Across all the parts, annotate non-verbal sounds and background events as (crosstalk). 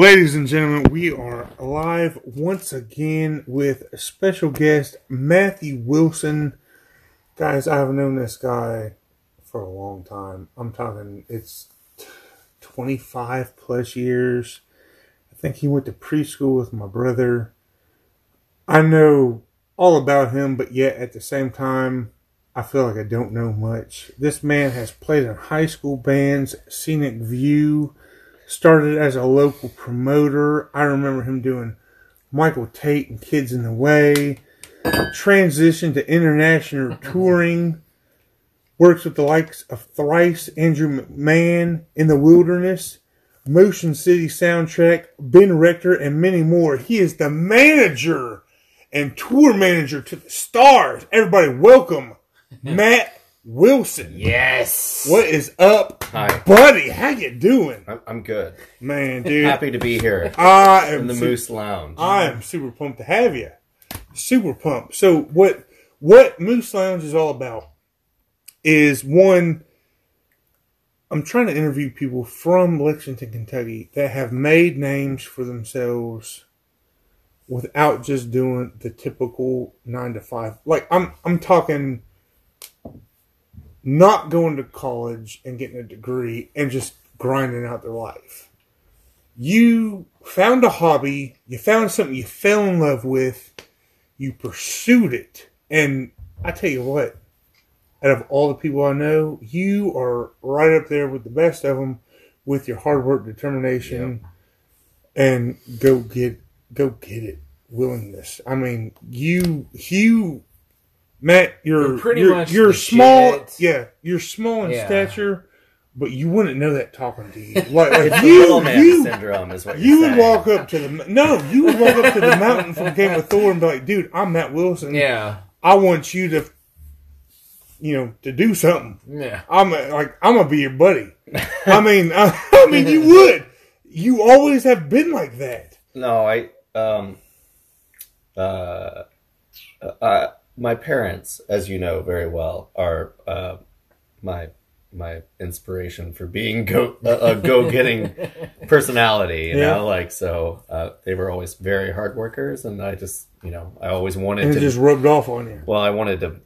Ladies and gentlemen, we are live once again with special guest, Matthew Wilson. Guys, I've known this guy for a long time. I'm talking, it's 25 plus years. I think he went to preschool with my brother. I know all about him, but yet at the same time, I feel like I don't know much. This man has played in high school bands, Scenic View, started as a local promoter. I remember him doing Michael Tait and Kids in the Way, transitioned to international touring, works with the likes of Thrice, Andrew McMahon, In the Wilderness, Motion City Soundtrack, Ben Rector, and many more. He is the manager and tour manager to the stars. Everybody, welcome (laughs) Matt Wilson. Yes. What is up, Hi, buddy? How you doing, I'm, I'm good. man, dude? Happy to be here I am in the su- Moose Lounge. I am super pumped to have you. Super pumped. So what what Moose Lounge is all about is one I'm trying to interview people from Lexington, Kentucky that have made names for themselves without just doing the typical 9 to 5. Like I'm I'm talking not going to college and getting a degree and just grinding out their life. You found a hobby, you found something you fell in love with, you pursued it, and I tell you what, out of all the people I know, you are right up there with the best of them with your hard work, determination, and go get go get it. Willingness. I mean, you you Matt, you're You're pretty you're, much you're small, shit. yeah, you're small in Yeah. stature. But you wouldn't know that talking to you. (laughs) Like, like it's you, little man you, syndrome, is what you would saying. walk up to the no, you would walk up to the mountain from Game of Thrones and be like, "Dude, I'm Matt Wilson. Yeah. I want you to, you know, to do something. Yeah. I'm a, like, I'm gonna be your buddy. I mean, (laughs) I, I mean, you would. You always have been like that. No, I um uh, uh my parents, as you know very well, are uh my my inspiration for being (laughs) go a, a go getting (laughs) personality. You Yeah. know, like so uh, they were always very hard workers, and I just you know I always wanted And it to. just rubbed off on you. well, I wanted to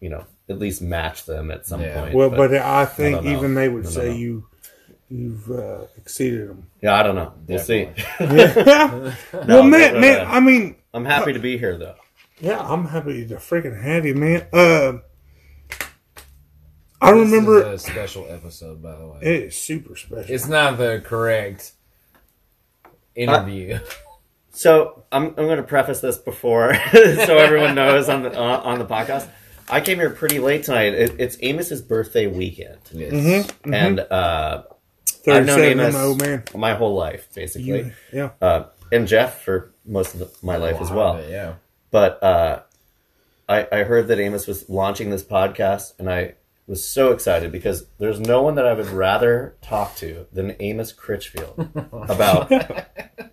you know at least match them at some Yeah. point. Well, but, I think no, no. even they would No, no, say no. you, you've uh, exceeded them. yeah, I don't know. We'll see. (laughs) Yeah. well, man, but, man, uh, I mean, I'm happy to be here though. Yeah, I'm happy to freaking have you, man. Uh, I This remember is a special episode, by the way. it is super special. It's not the correct interview. So I'm, I'm going to preface this before, (laughs) so everyone knows on the uh, on the podcast. I came here pretty late tonight. It, it's Amos's birthday weekend, yes. Mm-hmm. and uh, I've known Amos I'm old man. my whole life, basically, You, yeah. uh, and Jeff for most of the, my life as well. Yeah. But uh, I, I heard that Amos was launching this podcast, and I was so excited because there's no one that I would rather talk to than Amos Critchfield (laughs) about,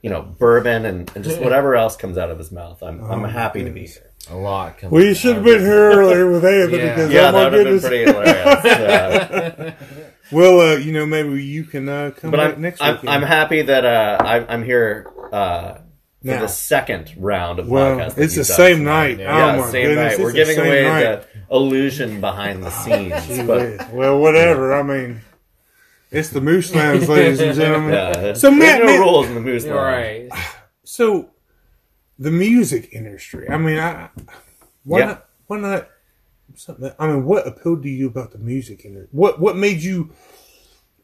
you know, bourbon and, and just whatever else comes out of his mouth. I'm, I'm Oh, happy to be here. A lot comes We should have been here earlier with Anthony Yeah. because Yeah, oh my that would have been goodness. pretty hilarious. Uh, (laughs) Well, uh, you know, maybe you can uh, come but back I'm, next I'm. I'm happy that uh, I, I'm here uh, for Now. the second round of well, podcasts. that it's the same night. Yeah. Oh Yeah, my same goodness, night. it's We're giving same away night. the illusion behind the ah, scenes. But well, whatever. I mean, it's the Moose (laughs) Lounge, ladies and gentlemen. yeah, So, Matt- no Matt- rules in the Moose You're Lounge. right. So, the music industry. I mean, I why Yeah. not? Why not? Something. I mean, what appealed to you about the music industry? What What made you?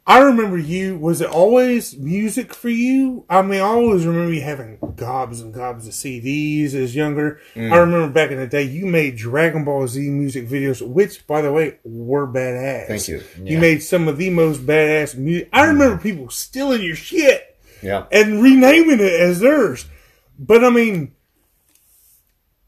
I remember you. Was it always music for you? I mean, I always remember you having gobs and gobs of CDs as younger. Mm. I remember back in the day, you made Dragon Ball Z music videos, which, by the way, were badass. Thank you. You made some of the most badass music. I remember people stealing your shit Yeah. and renaming it as theirs. But I mean,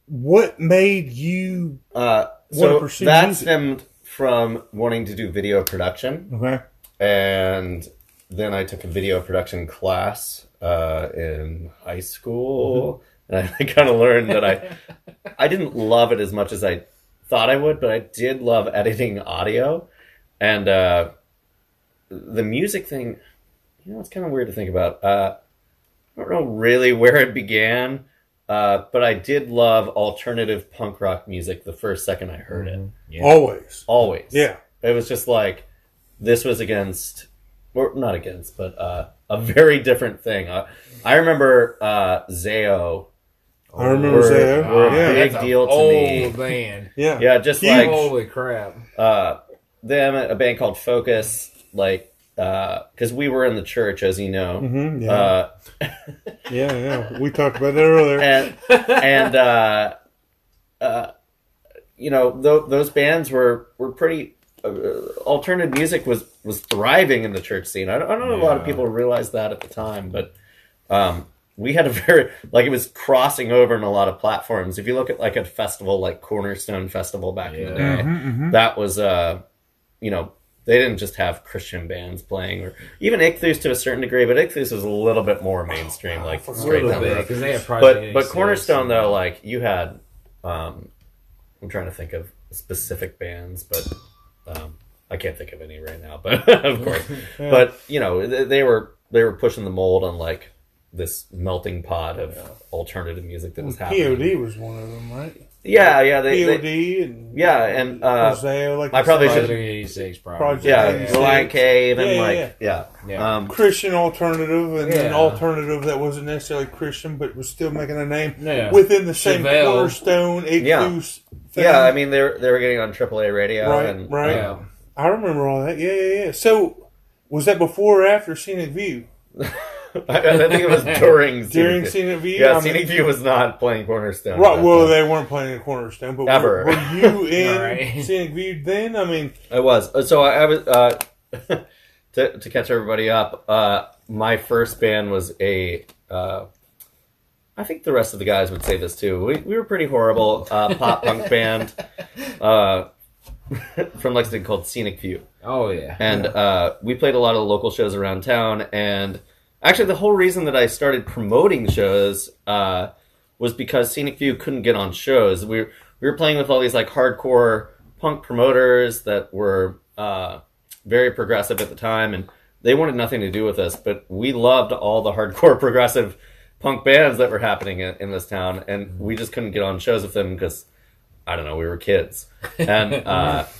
what made you Uh, so that music. stemmed from wanting to do video production, okay? And then I took a video production class uh, in high school, and I kind of learned that I (laughs) I didn't love it as much as I thought I would, but I did love editing audio, and uh, the music thing. You know, it's kind of weird to think about. Uh, I don't know really where it began, uh, but I did love alternative punk rock music the first second I heard it. Yeah. Always. Always. Yeah. It was just like this was against, or not against, but uh, a very different thing. Uh, I remember uh, Zao. I remember Were- Zao. were a Yeah. big deal to old me. band. (laughs) Yeah. Yeah, just Huge. like Holy crap! uh, them, a band called Focus, like because we were in the church, as you know. hmm yeah. Uh, (laughs) yeah. Yeah. We talked about that earlier. and and uh, uh, you know th- those bands were were pretty uh, alternative music was was thriving in the church scene. I don't, I don't know if a lot of people realized that at the time, but um, we had a (laughs) very like it was crossing over in a lot of platforms. If you look at like a festival like Cornerstone Festival back in the Yeah. day, Mhm, that was uh, you know. They didn't just have Christian bands playing, or even Ichthus to a certain degree, but Ichthus was a little bit more mainstream, like A straight little down the bit road they have but but Cornerstone though, like you had, um, I'm trying to think of specific bands, but um, I can't think of any right now. But (laughs) of course, (laughs) Yeah. but you know they, they were they were pushing the mold on like this melting pot of alternative music that was happening. POD was one of them, right? Yeah, yeah, they, POD they and yeah, and uh, Zao, like I probably should- Project 86 probably. Project yeah, Yeah, yeah. Relient K and Yeah, yeah, like yeah, Yeah. Um, Christian alternative and then Yeah. alternative that wasn't necessarily Christian but was still making a name Yeah. within the same Chevelle. cornerstone Yeah. Thing. yeah. I mean they were they were getting on AAA radio Right, and right. Yeah. I remember all that. Yeah, yeah, yeah. So was that before or after Scenic View? (laughs) (laughs) I, I think it was during (laughs) During View. Scenic View? Yeah, I mean- Scenic View was not playing Cornerstone. Right, well, time. they weren't playing cornerstone, but Ever. Were, were you (laughs) in Right. Scenic View then? I mean, It was. Uh, So I, I was uh, to to catch everybody up. Uh, my first band was a. Uh, I think the rest of the guys would say this too. We, we were pretty horrible uh, pop punk band uh, from Lexington called Scenic View, Oh yeah. and uh, we played a lot of local shows around town. And actually, the whole reason that I started promoting shows uh, was because Scenic View couldn't get on shows. We were, we were playing with all these like hardcore punk promoters that were uh, very progressive at the time, and they wanted nothing to do with us. But we loved all the hardcore (laughs) progressive punk bands that were happening in, in this town, and we just couldn't get on shows with them because I don't know, we were kids, and. Uh, (laughs)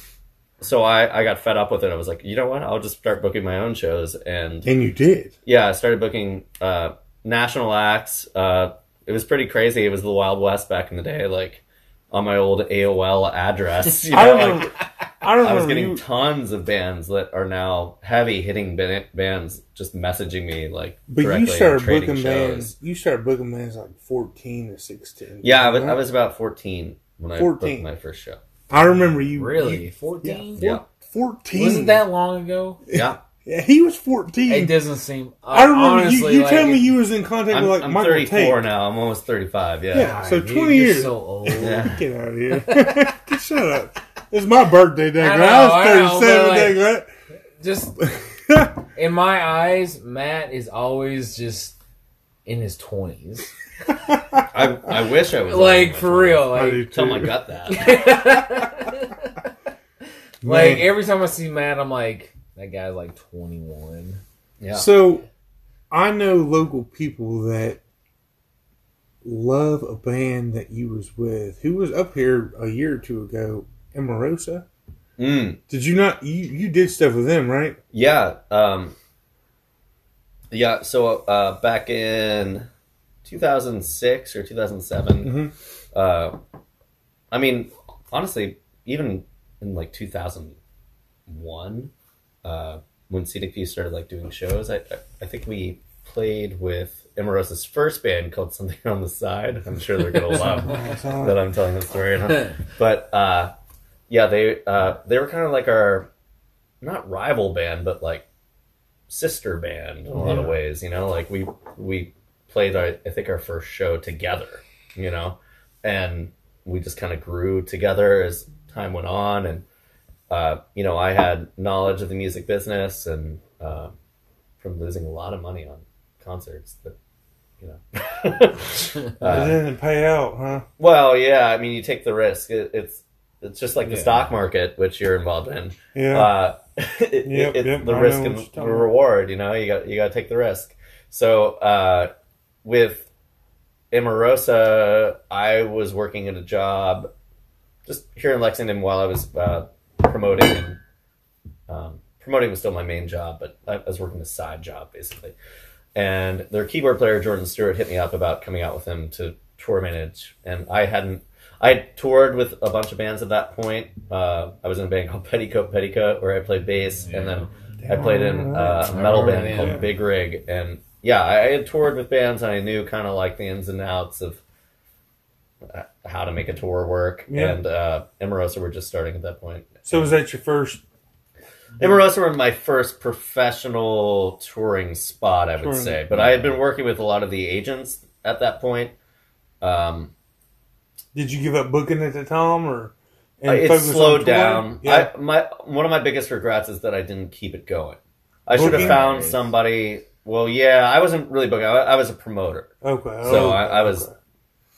so I, I got fed up with it. I was like, you know what? I'll just start booking my own shows. And and you did. yeah, I started booking uh, national acts. Uh, it was pretty crazy. It was the Wild West back in the day, like on my old AOL address. (laughs) You know, I like, remember. I remember I was getting you, tons of bands that are now heavy hitting bands just messaging me like but you started booking shows. bands. You started booking bands like fourteen or sixteen. Yeah, I was, I was about 14 when I booked my first show. I remember you. Really? you- 14? Yeah. fourteen. Wasn't that long ago? Yeah. Yeah, he was fourteen. It doesn't seem. Uh, I remember honestly, you, you like, tell me you was in contact I'm, with like I'm Michael 34 Tait. now. I'm almost 35. Yeah. Yeah, so God, you're- 20 you're years. so (laughs) old. Yeah. Get out of here. (laughs) (laughs) Shut up. It's my birthday day, I girl. know, I, I was 37 but, day, right? Just in my eyes, Matt is always just in his twenties. I, I wish I was Like for myself. real, I do like Tell too. my gut that. (laughs) like every time I see Matt, I'm like that guy's like 21. Yeah. So, I know local people that love a band that you was with. Who was up here a year or two ago? Emarosa. Mm, Did you not? You you did stuff with them, right? yeah. Um, yeah. So uh, back in 2006 or 2007, Mhm. uh, I mean, honestly, even in like 2001, uh, when Scenic View started like doing shows, I, I, I think we played with Emarosa's first band called Something on the Side. I'm sure they're gonna (laughs) love that I'm telling the story. But uh, yeah, they uh, they were kind of like our not rival band, but like sister band in a lot of ways. You know, like we we played our, I think our first show together. You know, and we just kind of grew together as time went on, and uh, you know, I had knowledge of the music business and uh, from losing a lot of money on concerts that. You know, (laughs) it uh, didn't pay out, huh? well, yeah. I mean, you take the risk. It, it's it's just like the Yeah. stock market, which you're involved in. Yeah. Uh, (laughs) it, Yep, it- yep, the I risk and the reward. You know, you got you got to take the risk. So uh, with Emarosa, I was working at a job just here in Lexington while I was uh, promoting. And, um, promoting was still my main job, but I was working a side job basically. And their keyboard player Jordan Stewart hit me up about coming out with him to tour manage, and I hadn't. I had toured with a bunch of bands at that point. Uh, I was in a band called Petticoat Petticoat where I played bass, and then I played in uh, a metal band Yeah. called Big Rig, and yeah, I had toured with bands, and I knew kind of like the ins and outs of uh, how to make a tour work. Yeah. And uh, Emarosa were just starting at that point. So was that your first? Emarosa were my first professional touring spot, I would Touring. say. But I had been working with a lot of the agents at that point. Um, Did you give up booking at the time, or it slowed down. Yeah. I, my one of my biggest regrets is that I didn't keep it going. I should have found somebody. Well, yeah, I wasn't really booking. I, I was a promoter. okay. So okay, I, I was, okay.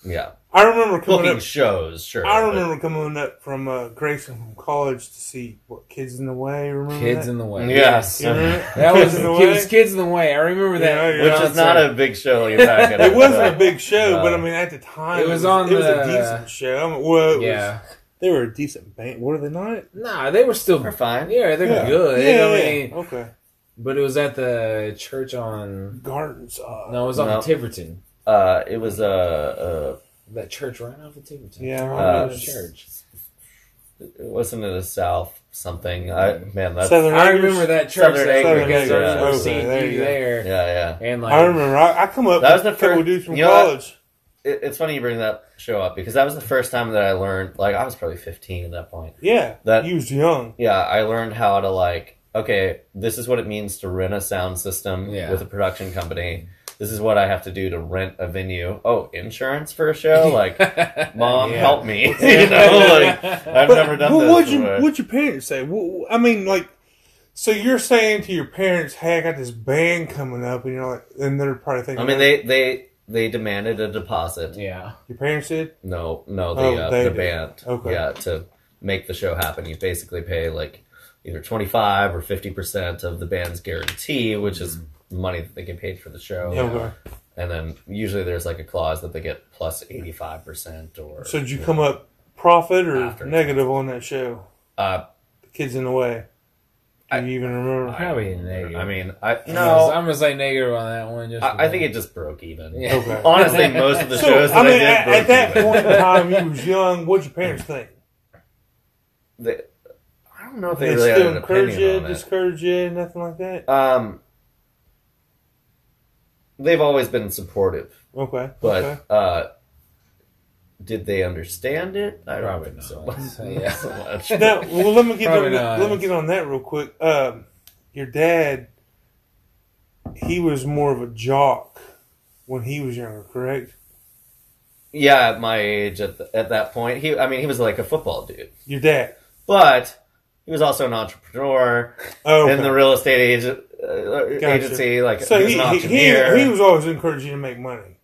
yeah, I remember coming booking up. shows. Sure, I but- remember coming up from uh, Grayson from college to see what Kids in the Way. Remember Kids that? in the way. Yes, You remember That (laughs) was Kids in the kids, Way? kids in the way. I remember that. Yeah, yeah. which is not a big show. You're not gonna- (laughs) It wasn't a big show, No. but I mean, at the time, It was on It was a decent show. I mean, well, it was- Yeah. they were a decent band. Were they not? Nah, they were still They're fine. Yeah, they're yeah. good. Yeah, I yeah. okay. But it was at the church on. Gardens. Uh, No, it was on No. Tiverton. Uh, it was a. That church right off of Tiverton. Yeah, I I remember remember that. the church. Uh, it wasn't it a South something? I man, that's Southern I Acres? remember that church Southern though, Acres, because yeah. I remember Okay, seeing there you you go. there, yeah, yeah. and like I remember. I, I come up. That was the a couple first- dudes from you know what? college. It, it's funny you bring that show up because that was the first time that I learned. Like I was probably 15 at that point. Yeah, That- he was young. Yeah, I learned how to like. Okay, this is what it means to rent a sound system Yeah. with a production company. This is what I have to do to rent a venue. Oh, insurance for a show? (laughs) Like, mom, Yeah. help me. (laughs) you know, like I've never done well, this. what'd you before. what'd your parents say? Well, I mean, like, so you're saying to your parents, "Hey, I got this band coming up," and you're like, and they're probably thinking, I mean, they they they demanded a deposit. yeah, your parents did. No, no, the Oh, uh, they the did. band. Okay. Yeah, to make the show happen, you basically pay like either twenty five or fifty percent of the band's guarantee, which is money that they get paid for the show. Okay. And then usually there's like a clause that they get plus plus eighty five percent or. So did you come up profit or After. negative on that show? Uh, The kids in the way. Do I- you even remember? probably negative. I mean, I I'm no, I'm gonna say negative on that one. Just I, I think it just broke even. Yeah. Okay. (laughs) Honestly, most of the So, shows that I I, mean, did at, broke at that even. point in time, you was (laughs) young. What'd your parents think? They- I don't know if They, they, really had still an encourage opinion you, on it. discourage you, nothing like that. Um, they've always been supportive. Okay, But okay. uh, did they understand it? I don't Probably think so not. (laughs) much. Yeah. so much. Now, well, let me get Probably let, not. let me get on that real quick. Um, your dad, he was more of a jock when he was younger, correct? Yeah, at my age, at, the, at that point, he I mean, he was like a football dude, Your dad. but he was also an entrepreneur Oh, okay. in the real estate agent, uh, Gotcha. agency. Like so he was he, an he, he, he was always encouraging you to make money.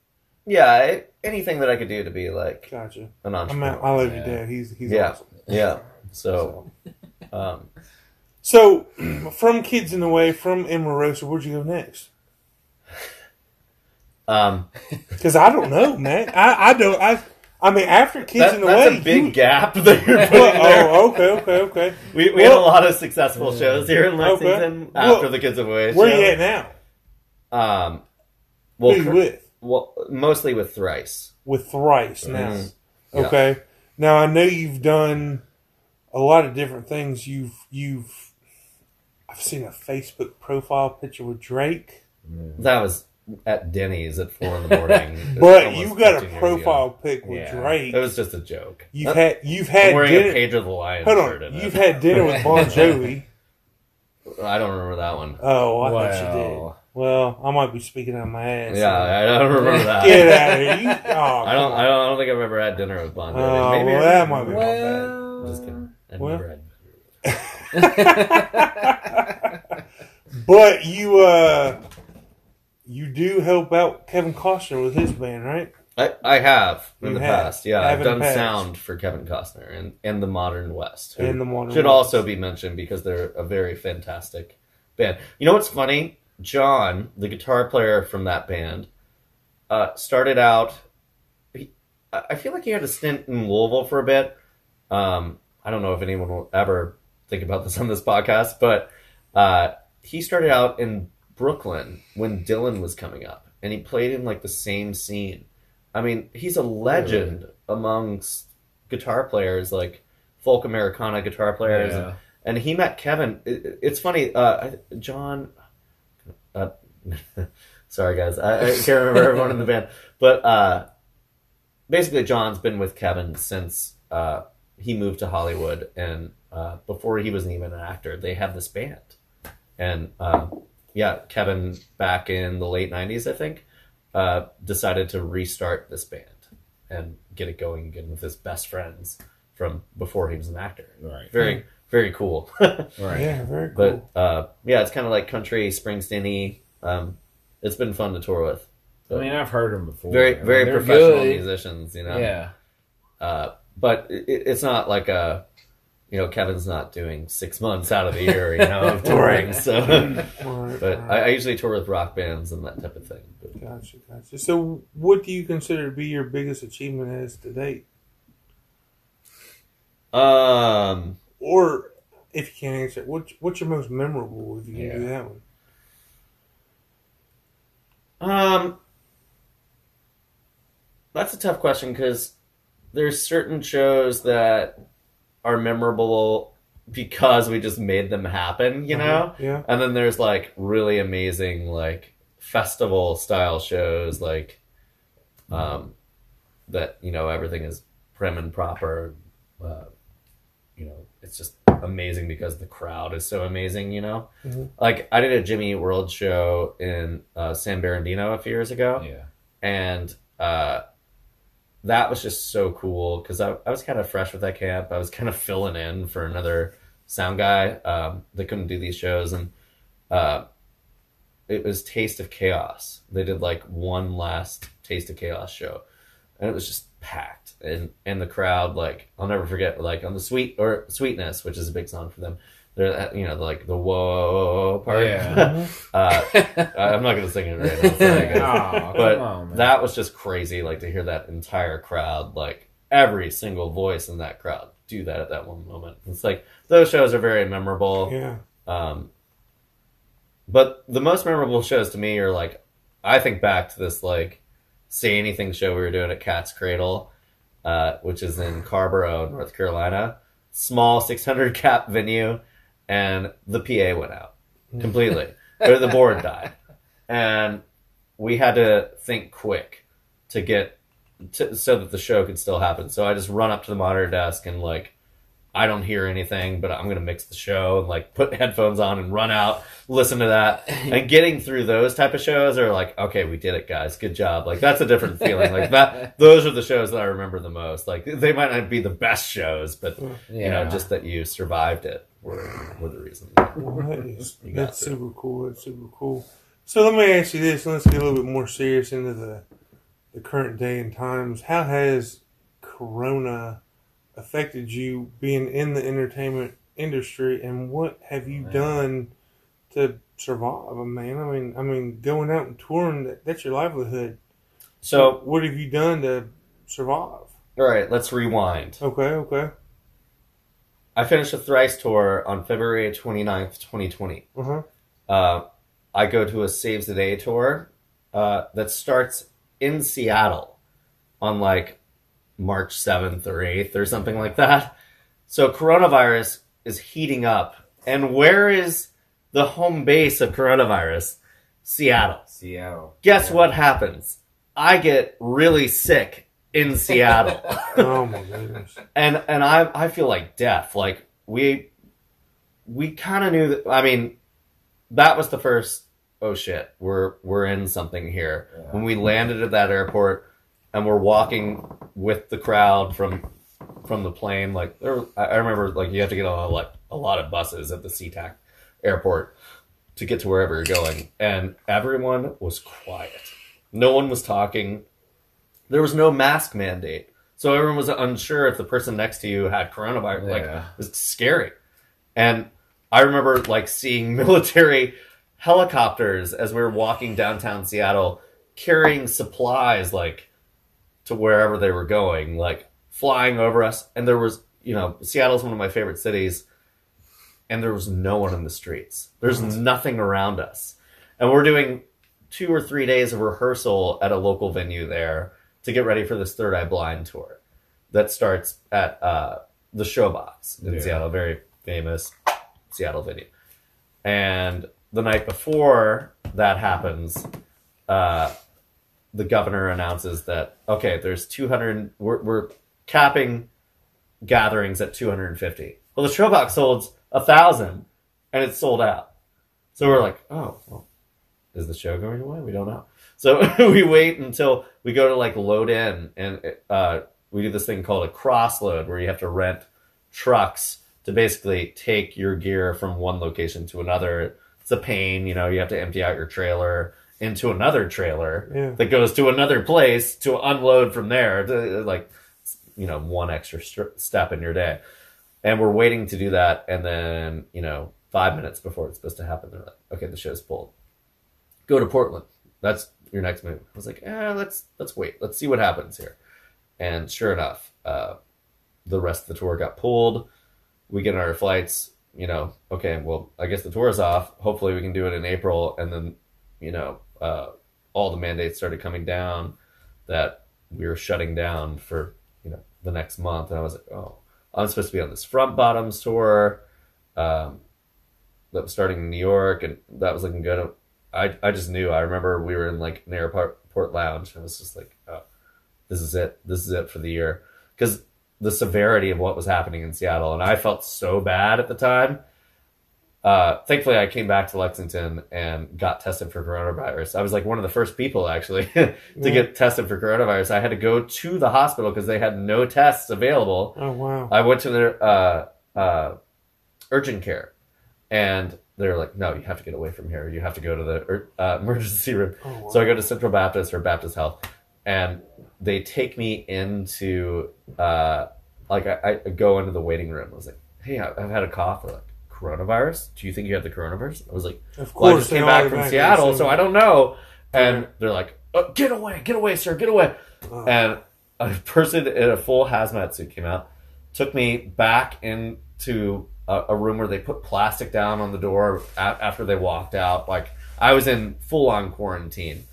yeah, it- anything that I could do to be like Gotcha. an I mean, entrepreneur. I love your dad. He's he's Yeah. awesome. yeah. So, um, So, (clears throat) from Kids in the Way, from Emarosa, where'd you go next? um, (laughs) Because I don't know, man. I, I don't. I I mean, after Kids that, in the that's Way, a big you- gap (laughs) that you're putting Well, there. oh, okay, okay, okay. We, we had a lot of successful shows here in Okay. Lexington Well, after the Kids Away Where show. you at now? Um, well, you cur- with? well, mostly with Thrice. With Thrice now. Mhm. Yeah. Okay. Now I know you've done a lot of different things. You've you've I've seen a Facebook profile picture with Drake, That was at Denny's at four in the morning. (laughs) but you got a profile pic with Yeah. Drake. It was just a joke. You've had you've I'm had wearing dinner. a Pedro the Lion Hold on, you've it. had dinner with Bon (laughs) Jovi. I don't remember that one. Oh, I thought you did. Well, I might be speaking out of my ass. Yeah, I don't remember that. Get out of here! You, oh, (laughs) I don't. I don't. I don't think I've ever had dinner with Bon Jovi. Oh, Maybe well, I that might be my Well, Just kidding. I've Well. never had. But you uh you do help out Kevin Costner with his band, right? I, I have in You the have. past. Yeah, I've done sound for Kevin Costner and, and the Modern West. who And the Modern should West. also be mentioned because they're a very fantastic band. You know what's funny? John, the guitar player from that band, uh, started out. He, I feel like he had a stint in Louisville for a bit. Um, I don't know if anyone will ever think about this on this podcast, but uh, he started out in Brooklyn when Dylan was coming up, and he played in like the same scene. I mean, he's a legend amongst guitar players, like folk Americana guitar players, Yeah. and, and he met Kevin. It- it's funny, uh, John. Uh, (laughs) sorry, guys, I, I can't remember everyone in the band, but uh, basically, John's been with Kevin since uh, he moved to Hollywood, and uh, before he was even an actor, they had this band, and uh, yeah, Kevin back in the late '90s, I think, uh, decided to restart this band and get it going again with his best friends from before he was an actor. Right. Very, very cool. (laughs) Right. Yeah, very cool. but uh, yeah, it's kind of like country Springsteen-y. Um, it's been fun to tour with. I mean, I've heard them before. Very, I mean, very professional good. musicians, you know. Yeah. Uh, but it, it's not like a, you know, Kevin's not doing six months out of the year, you know, of touring. So, (laughs) Right, but right. I, I usually tour with rock bands and that type of thing. But, Gotcha, gotcha. So, what do you consider to be your biggest achievement as to date? um, Or, if you can't answer, it, what's, your most memorable if you can do that one? um, that's a tough question because there's certain shows that are memorable because we just made them happen, you know. Yeah. And then there's like really amazing like festival style shows like um that you know everything is prim and proper uh, you know it's just amazing because the crowd is so amazing you know Mhm. like i did a jimmy world show in uh, san bernardino a few years ago Yeah. and uh, that was just so cool because I, I was kind of fresh with that camp. I was kind of filling in for another sound guy um, that couldn't do these shows, and uh, it was Taste of Chaos. They did like one last Taste of Chaos show, and it was just packed, and and the crowd like I'll never forget like on the sweet or Sweetness, which is a big song for them. They're you know like the whoa part. Yeah. (laughs) uh, I'm not gonna sing it right now. Sorry, Aw, but on, that was just crazy like to hear that entire crowd like every single voice in that crowd do that at that one moment it's like those shows are very memorable Yeah. um, but the most memorable shows to me are like i think back to this like say anything show we were doing at cat's cradle uh, which is in carrboro north carolina small 600 (laughs) cap venue and the pa went out mm. completely (laughs) or the board died and we had to think quick to get to, so that the show could still happen. So I just run up to the monitor desk and like I don't hear anything, but I'm gonna mix the show and like put headphones on and run out, listen to that. (laughs) And getting through those type of shows are like, okay, we did it, guys. Good job. Like that's a different (laughs) feeling. Like that those are the shows that I remember the most. Like they might not be the best shows, but you know, just that you survived it were, the reason. Well, that is, that's super cool. That's super cool. So let me ask you this, let's get a little bit more serious into the the current day and times. How has Corona affected you being in the entertainment industry, and what have you Man. done to survive? Man, I mean, I mean, going out and touring that, that's your livelihood. So what have you done to survive? all right, let's rewind. Okay, okay, I finished a thrice tour on February 29th, 2020. uh huh, Uh, I go to a Saves the Day tour uh, that starts in Seattle on like March 7th or 8th or something like that. So coronavirus is heating up. And where is the home base of coronavirus? Seattle. Seattle. Guess Yeah. what happens? I get really sick in Seattle. (laughs) oh my goodness, and and I I feel like death. Like we we kind of knew that. I mean, that was the first. Oh shit, we're we're in something here. Yeah. When we landed at that airport, and we're walking with the crowd from from the plane. Like there, I I remember like you have to get on a, like a lot of buses at the SeaTac airport to get to wherever you're going, and everyone was quiet. No one was talking. There was no mask mandate. So everyone was unsure if the person next to you had coronavirus. Like it was scary. And I remember like seeing (laughs) military helicopters as we were walking downtown Seattle carrying supplies like to wherever they were going, like flying over us. And there was, you know, Seattle's one of my favorite cities, and there was no one in the streets. There's nothing around us. And we're doing two or three days of rehearsal at a local venue there to get ready for this Third Eye Blind tour that starts at uh, the Showbox in Yeah. Seattle, very famous Seattle venue. And the night before that happens, uh, the governor announces that okay, there's 200. We're, we're capping gatherings at 250. Well, the Showbox sold a thousand, and it's sold out. So we're like, oh, well, is the show going away? We don't know. So (laughs) we wait until we go to like load in, and uh, we do this thing called a cross load, where you have to rent trucks to basically take your gear from one location to another. It's a pain, you know. You have to empty out your trailer into another trailer Yeah. that goes to another place to unload from there. To, like, you know, one extra st- step in your day. And we're waiting to do that, and then you know, five minutes before it's supposed to happen, they're like, "Okay, the show's pulled. Go to Portland. That's your next move." I was like, "Eh, let's let's wait. Let's see what happens here." And sure enough, uh, the rest of the tour got pulled. We get on our flights. You know, okay, well, I guess the tour is off. Hopefully, we can do it in April, and then, you know, uh, all the mandates started coming down that we were shutting down for you know the next month, and I was like, oh, I'm supposed to be on this front bottoms tour um, that was starting in New York, and that was looking good. I I just knew. I remember we were in like an airport port lounge, and it was just like, oh, this is it. This is it for the year because the severity of what was happening in Seattle, and I felt so bad at the time. Uh, thankfully, I came back to Lexington and got tested for coronavirus. I was like one of the first people actually (laughs) to Yeah. get tested for coronavirus. I had to go to the hospital because they had no tests available. Oh wow. I went to their uh, uh, urgent care, and they're like, "No, you have to get away from here. You have to go to the uh, (laughs) emergency room." Oh, wow. So I go to Central Baptist or Baptist Health, and they take me into uh, like I, I go into the waiting room. I was like, "Hey, I've had a cough." They're like, "Coronavirus? Do you think you have the coronavirus?" I was like, Of "Well, I just came back from Seattle, so I don't know." And they're like, oh, "Get away, get away, sir, get away!" Oh. And a person in a full hazmat suit came out, took me back into a, a room where they put plastic down on the door a- after they walked out. Like I was in full on quarantine,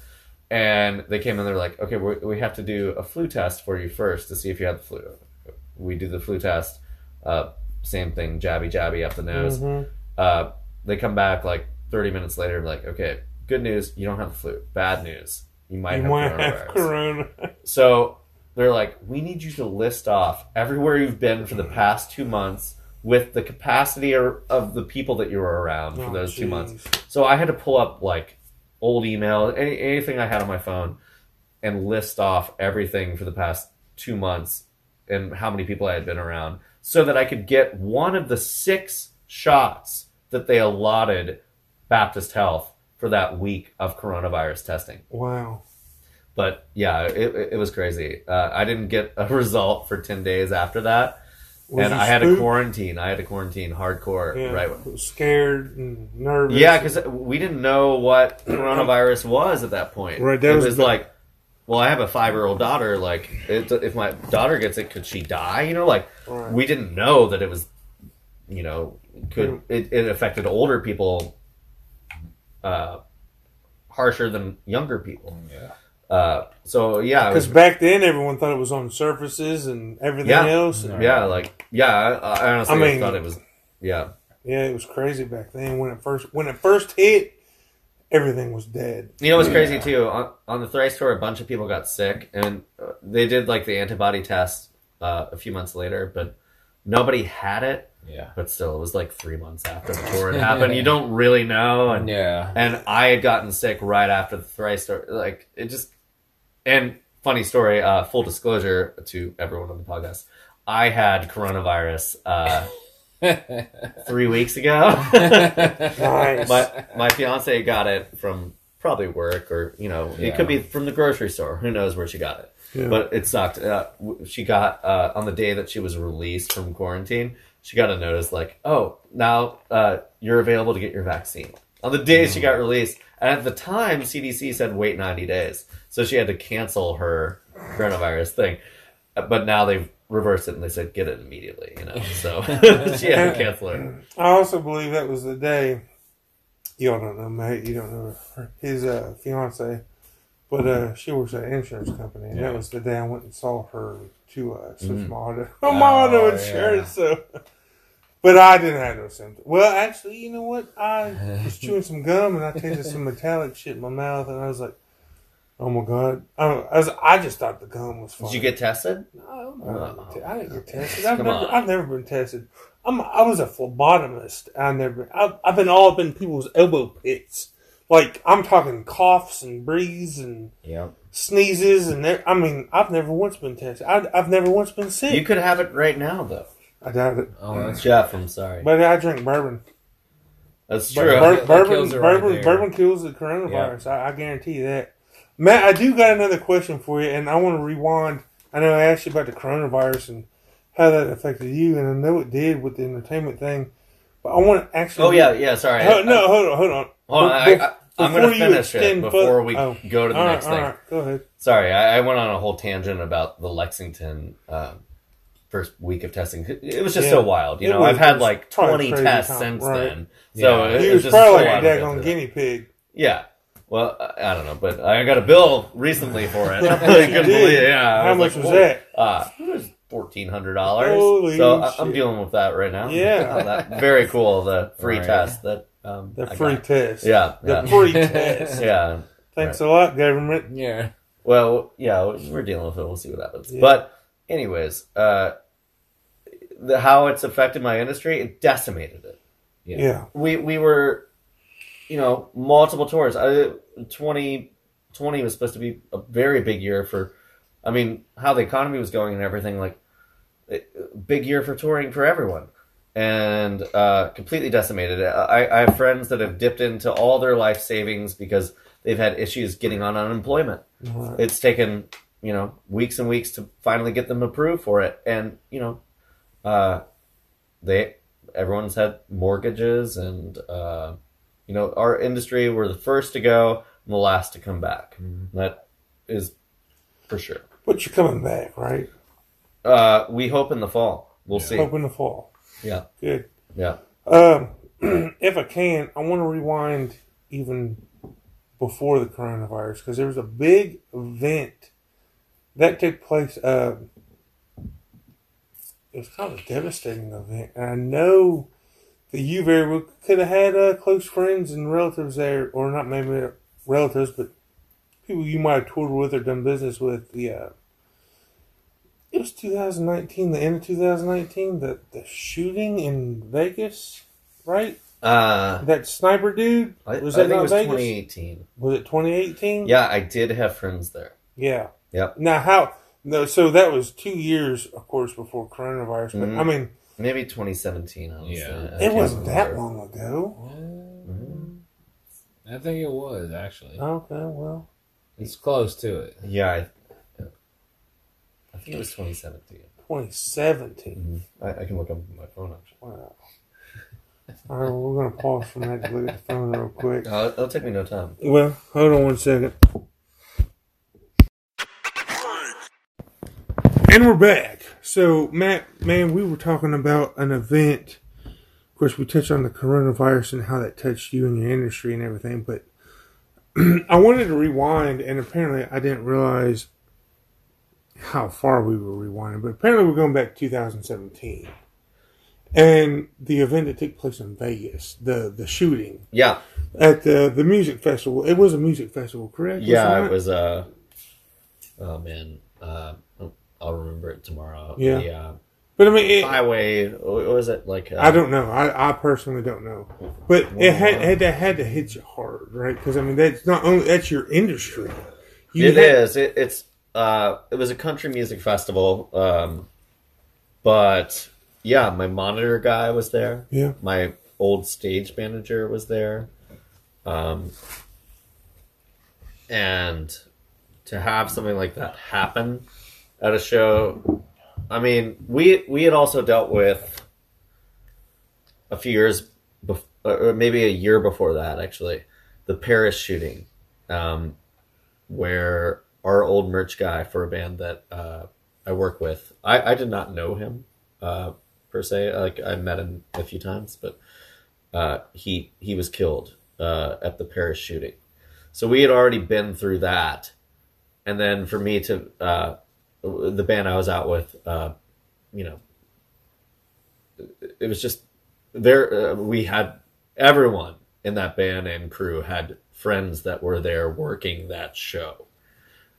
and they came in. They're like, "Okay, we we have to do a flu test for you first to see if you have the flu." We do the flu test. Uh, same thing, jabby jabby up the nose. Mhm. Uh, they come back like 30 minutes later, like, "Okay, good news, you don't have the flu. Bad news, you might You have might coronavirus." have corona. So they're like, we need you to list off everywhere you've been for the past two months with the capacity or, of the people that you were around for Oh, those two months. So I had to pull up like old email, any, anything I had on my phone, and list off everything for the past two months and how many people I had been around so that I could get one of the six shots that they allotted Baptist Health for that week of coronavirus testing. Wow. But yeah, it, it, it was crazy. Uh, I didn't get a (laughs) result for 10 days after that. Was and I had to spooked? quarantine. I had a quarantine hardcore. Yeah. Right. Scared and nervous. Yeah, because we didn't know what coronavirus was at that point. Right, that it was was the- like, well, I have a five year old daughter. Like, it, if my daughter gets it, could she die? You know, like, Right. we didn't know that it was, you know, could it, it affected older people uh, harsher than younger people. Yeah. Uh, so yeah, Because back then everyone thought it was on surfaces and everything Yeah. else. No. Yeah, like yeah, I, I honestly I mean- thought it was yeah. Yeah, it was crazy back then. When it first when it first hit, everything was dead. You know what's Yeah. crazy too? On, on the thrice tour, a bunch of people got sick, and uh, they did like the antibody test uh, a few months later, but nobody had it. Yeah. But still, it was like three months after the tour had (laughs) happened. You don't really know, and Yeah. and I had gotten sick right after the thrice tour. Like it just and funny story. Uh, full disclosure to everyone on the podcast, I had coronavirus uh, (laughs) three weeks ago. Nice. my my fiance got it from probably work or you know it could be from the grocery store who knows where she got it Yeah. but it sucked uh, she got uh, on the day that she was released from quarantine she got a notice like oh now uh, you're available to get your vaccine on the day she got released And at the time, CDC said wait 90 days. So she had to cancel her coronavirus thing. But now they've reversed it and they said get it immediately, you know. So (laughs) she had to cancel it. I also believe that was the day. Y'all don't know, mate. You don't know her- his uh, fiance, but uh, she works at an insurance company, and that was the day I went and saw her to uh, switch my auto, my auto Oh, insurance. So, but I didn't have no symptoms. Well, actually, you know what? I was chewing some gum and I tasted some metallic shit in my mouth, and I was like, "Oh my god!" I, I was. I just thought the gum was fine. Did you get tested? No, no, oh, I didn't get tested. I've Come never, on. I've never been tested. I'm, I was a phlebotomist. I never. I've, I've been all up in people's elbow pits. Like I'm talking coughs and breathes and Yeah. sneezes and I mean I've never once been tested. I, I've never once been sick. You could have it right now, though. I doubt it. Oh, that's Jeff, I'm sorry. But I drink bourbon. That's true. bur- That bourbon, kills it right bourbon, bourbon kills the coronavirus. I, I guarantee you that. Matt, I do got another question for you, and I want to rewind. I know I asked you about the coronavirus and how that affected you, and I know it did with the entertainment thing. But I want to actually. Oh yeah, yeah. Sorry. Ho- no, hold on, hold on. Hold on. I, I, I'm going to finish it before fur- we oh. go to the next right, thing. right, go ahead. Sorry, I, I went on a whole tangent about the Lexington um, first week of testing. It was just Yeah. so wild. You It know, was- I've had like 20 tests time, since right. then. So Yeah. it, He was was just probably like a it daggone guinea pig. Yeah. Well, I I don't know, but I got a bill recently for it. (laughs) (laughs) I couldn't believe it. Yeah. I How much like, was "Whoa." that? Uh, it was fourteen hundred dollars. So I, I'm dealing with that right now. Yeah. (laughs) that, very cool. The free Right. test that um, The I free got. test. Yeah. The Yeah. free test. yeah. Thanks a lot, government. yeah. Well, yeah, we're dealing with it. We'll see what happens. Yeah. But, anyways, uh, the, how it's affected my industry, it decimated it. Yeah. Yeah. We we were, you know, multiple tours. I, 2020 was supposed to be a very big year for, I mean, how the economy was going and everything. Like, it, big year for touring for everyone. And uh, completely decimated. I, I have friends that have dipped into all their life savings because they've had issues getting on unemployment it's taken you know weeks and weeks to finally get them approved for it and you know uh they everyone's had mortgages and uh you know our industry we're the first to go and the last to come back that is for sure But you're coming back, right? uh we hope in the fall we'll see Hope in the fall. yeah Good. yeah Um, (clears throat) if I can, I want to rewind even before the coronavirus because there was a big event that took place. Uh, it was kind of a devastating event, and I know you very well could have had uh, close friends and relatives there, or not maybe relatives, but people you might have toured with or done business with. The uh, it was 2019, the end of 2019, the the shooting in Vegas, right? uh That sniper dude I, was I that think it was Vegas? 2018 Was it 2018? yeah i did have friends there Yeah. Yep. Now how? No, so that was two years, of course, before coronavirus. But Mhm. I mean, maybe 2017 honestly. Yeah. I it can't wasn't that long ago. I think it was actually. Okay, well, It's close to it. Yeah, I. I think it was 2017. 2017. I, I can look up my phone actually. Wow. All right, well, we're gonna pause from that to look at the phone real quick. Uh, it'll take me no time. Well, hold on one second. And we're back. So, Matt, man, we were talking about an event. Of course, we touched on the coronavirus and how that touched you and your industry and everything. But (clears throat) I wanted to rewind, and apparently, I didn't realize how far we were rewinding. But apparently, we're going back to 2017, and the event that took place in Vegas, the the shooting Yeah, at the the music festival. It was a music festival, correct? yeah, it was. Uh, oh man, uh, I'll remember it tomorrow. Yeah. The, uh, But I mean, it, highway. What was it like? Uh, I don't know. I, I personally don't know. But it had had to had to hit you hard, right? Because I mean, that's not only that's your industry. You It had- is. It, it's. Uh, it was a country music festival. Um, but yeah, my monitor guy was there. Yeah. My old stage manager was there. Um, and to have something like that happen at a show, I mean, we we had also dealt with a few years, bef- or maybe a year before that, actually, the Paris shooting, um, where our old merch guy for a band that uh, I work with, I, I did not know him uh, per se. Like I met him a few times, but uh, he he was killed uh, at the Paris shooting. So we had already been through that, and then for me to uh, the band I was out with, uh, you know, it was just there. Uh, we had everyone in that band and crew had friends that were there working that show.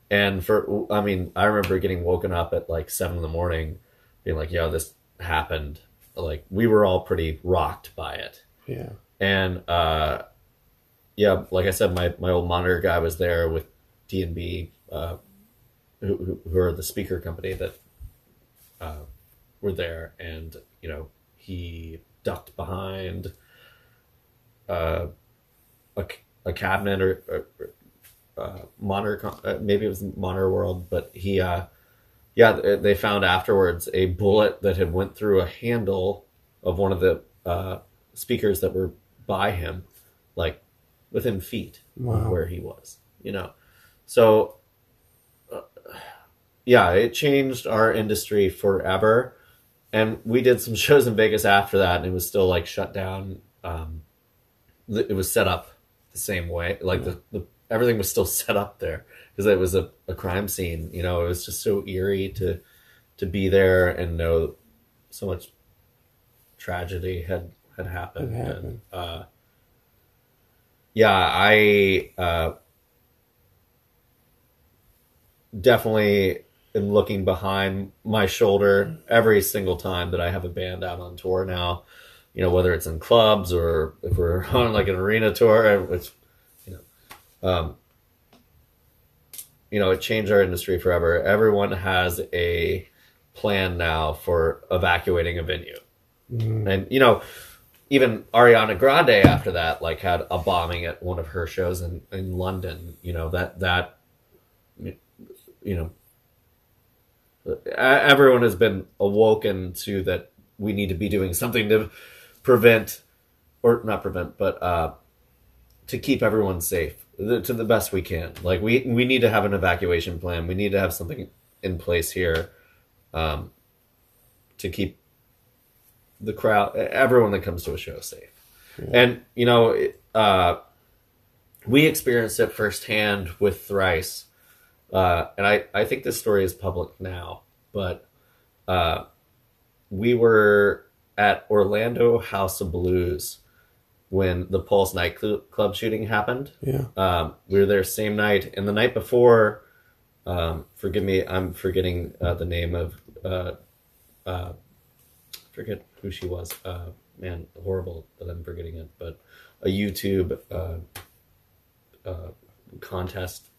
And for, I mean, I remember getting woken up at like seven in the morning, being like, "Yo, this happened." Like we were all pretty rocked by it. Yeah. And uh, yeah, like I said, my my old monitor guy was there with D and B, uh, who, who are the speaker company that uh, were there, and you know he ducked behind uh, a, a cabinet or, or uh, monitor, uh, maybe it was monitor world, but he, uh, yeah, they found afterwards a bullet that had went through a handle of one of the uh, speakers that were by him, like within feet Wow. of where he was. You know, so yeah, it changed our industry forever. And we did some (laughs) shows in Vegas after that, and it was still like shut down. Um, it was set up the same way, like the, the everything was still (laughs) set up there because it was a, a crime scene. You know, it was just so eerie to to be there and know so much tragedy had had happened. Happened. And, uh, yeah, I uh, definitely am looking behind my shoulder every single time that I have a band out on tour now. You know, whether it's in clubs or if we're (laughs) on like an arena tour, which you know, um, you know, it changed our industry forever. Everyone has a plan now for evacuating a venue, and you know, even Ariana Grande after that, like had a bombing at one of her shows in, in London. You know that that you know everyone has been awoken to that we need to be doing something to prevent or not prevent, but uh, to keep everyone safe the, to the best we can. Like we we need to have an evacuation plan. We need to have something in place here um, to keep the crowd, everyone that comes to a show safe. And you know, uh, we experienced it firsthand with Thrice, uh, and I I think this story is public now, but uh, we were at Orlando House of Blues when the Pulse nightclub shooting happened. Yeah. Um, we were there same night, and the night before, um, forgive me, I'm forgetting uh, the name of, uh, uh, forget who she was. Uh, man, horrible that I'm forgetting it, but a YouTube uh, uh, contest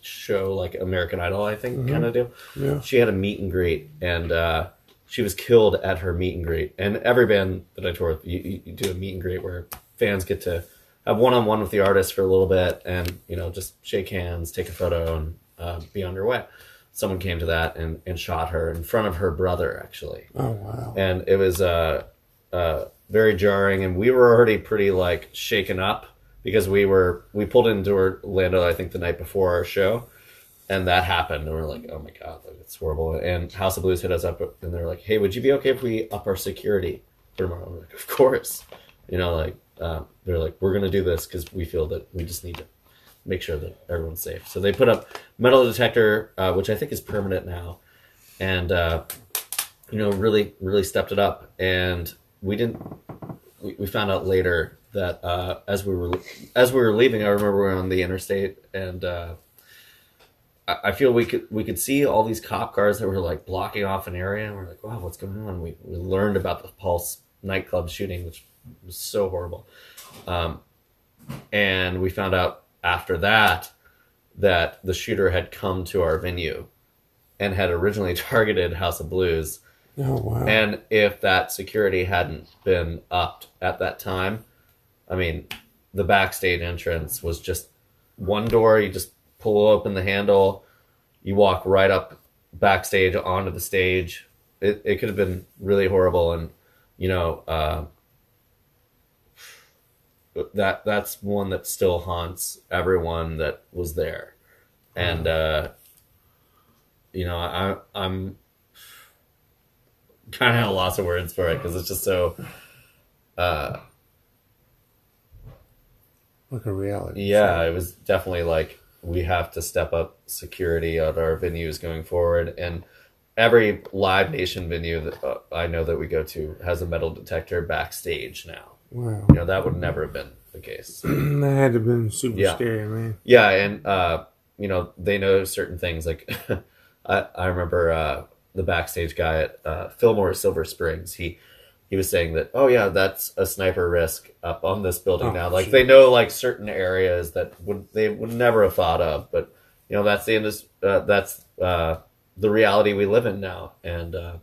show like American Idol, I think, kind of deal. Yeah. She had a meet and greet, and uh, she was killed at her meet and greet. And every band that I tour with, you, you- you do a meet and greet where fans get to have one on one with the artist for a little bit, and you know just shake hands, take a photo, and uh, be on your way. Someone came to that and, and shot her in front of her brother, actually Oh wow. and it was uh, uh, very jarring. And we were already pretty like shaken up because we were we pulled into Orlando, I think, the night before our show, and that happened. And we are like, oh my god, it's horrible. And House of Blues hit us up, and they're like, hey, would you be okay if we up our security for tomorrow? We're like, of course. You know, like um, they're like, we're gonna do this because we feel that we just need to make sure that everyone's safe. So they put up metal detector, uh, which I think is permanent now, and uh, you know, really, really stepped it up. And we didn't. We, we found out later that uh, as we were as we were leaving, I remember we were on the interstate, and uh, I, I feel we could we could see all these cop cars that were like blocking off an area, and we're like, wow, what's going on? We we learned about the Pulse nightclub shooting, which was so horrible. Um, and we found out after that that the shooter had come to our venue and had originally (laughs) targeted House of Blues. Oh wow. And if that security hadn't been upped at that time, I mean, the backstage entrance was just one door. You just pull open the handle, you walk right up backstage onto the stage. It, it could have been really horrible. And, you know, uh, that that's one that still haunts everyone that was there, and uh, you know I I'm kind of at a loss of words for it because it's just so. Uh, Like a reality. yeah, it was definitely like we have to step up security at our venues going forward, and every Live Nation venue that uh, I know that we go to has a metal detector backstage now. Wow. You know that would never have been the case. (clears throat) that had to have been super Yeah. scary, man. Yeah, and uh, you know they know certain things. Like (laughs) I, I remember uh, the backstage guy at uh, Fillmore Silver Springs. He he was saying that oh yeah, that's a sniper risk up on this building Oh, now. Like jeez. they know like certain areas that would they would never have thought of. But you know that's the indus- uh, that's uh, the reality we live in now. And uh,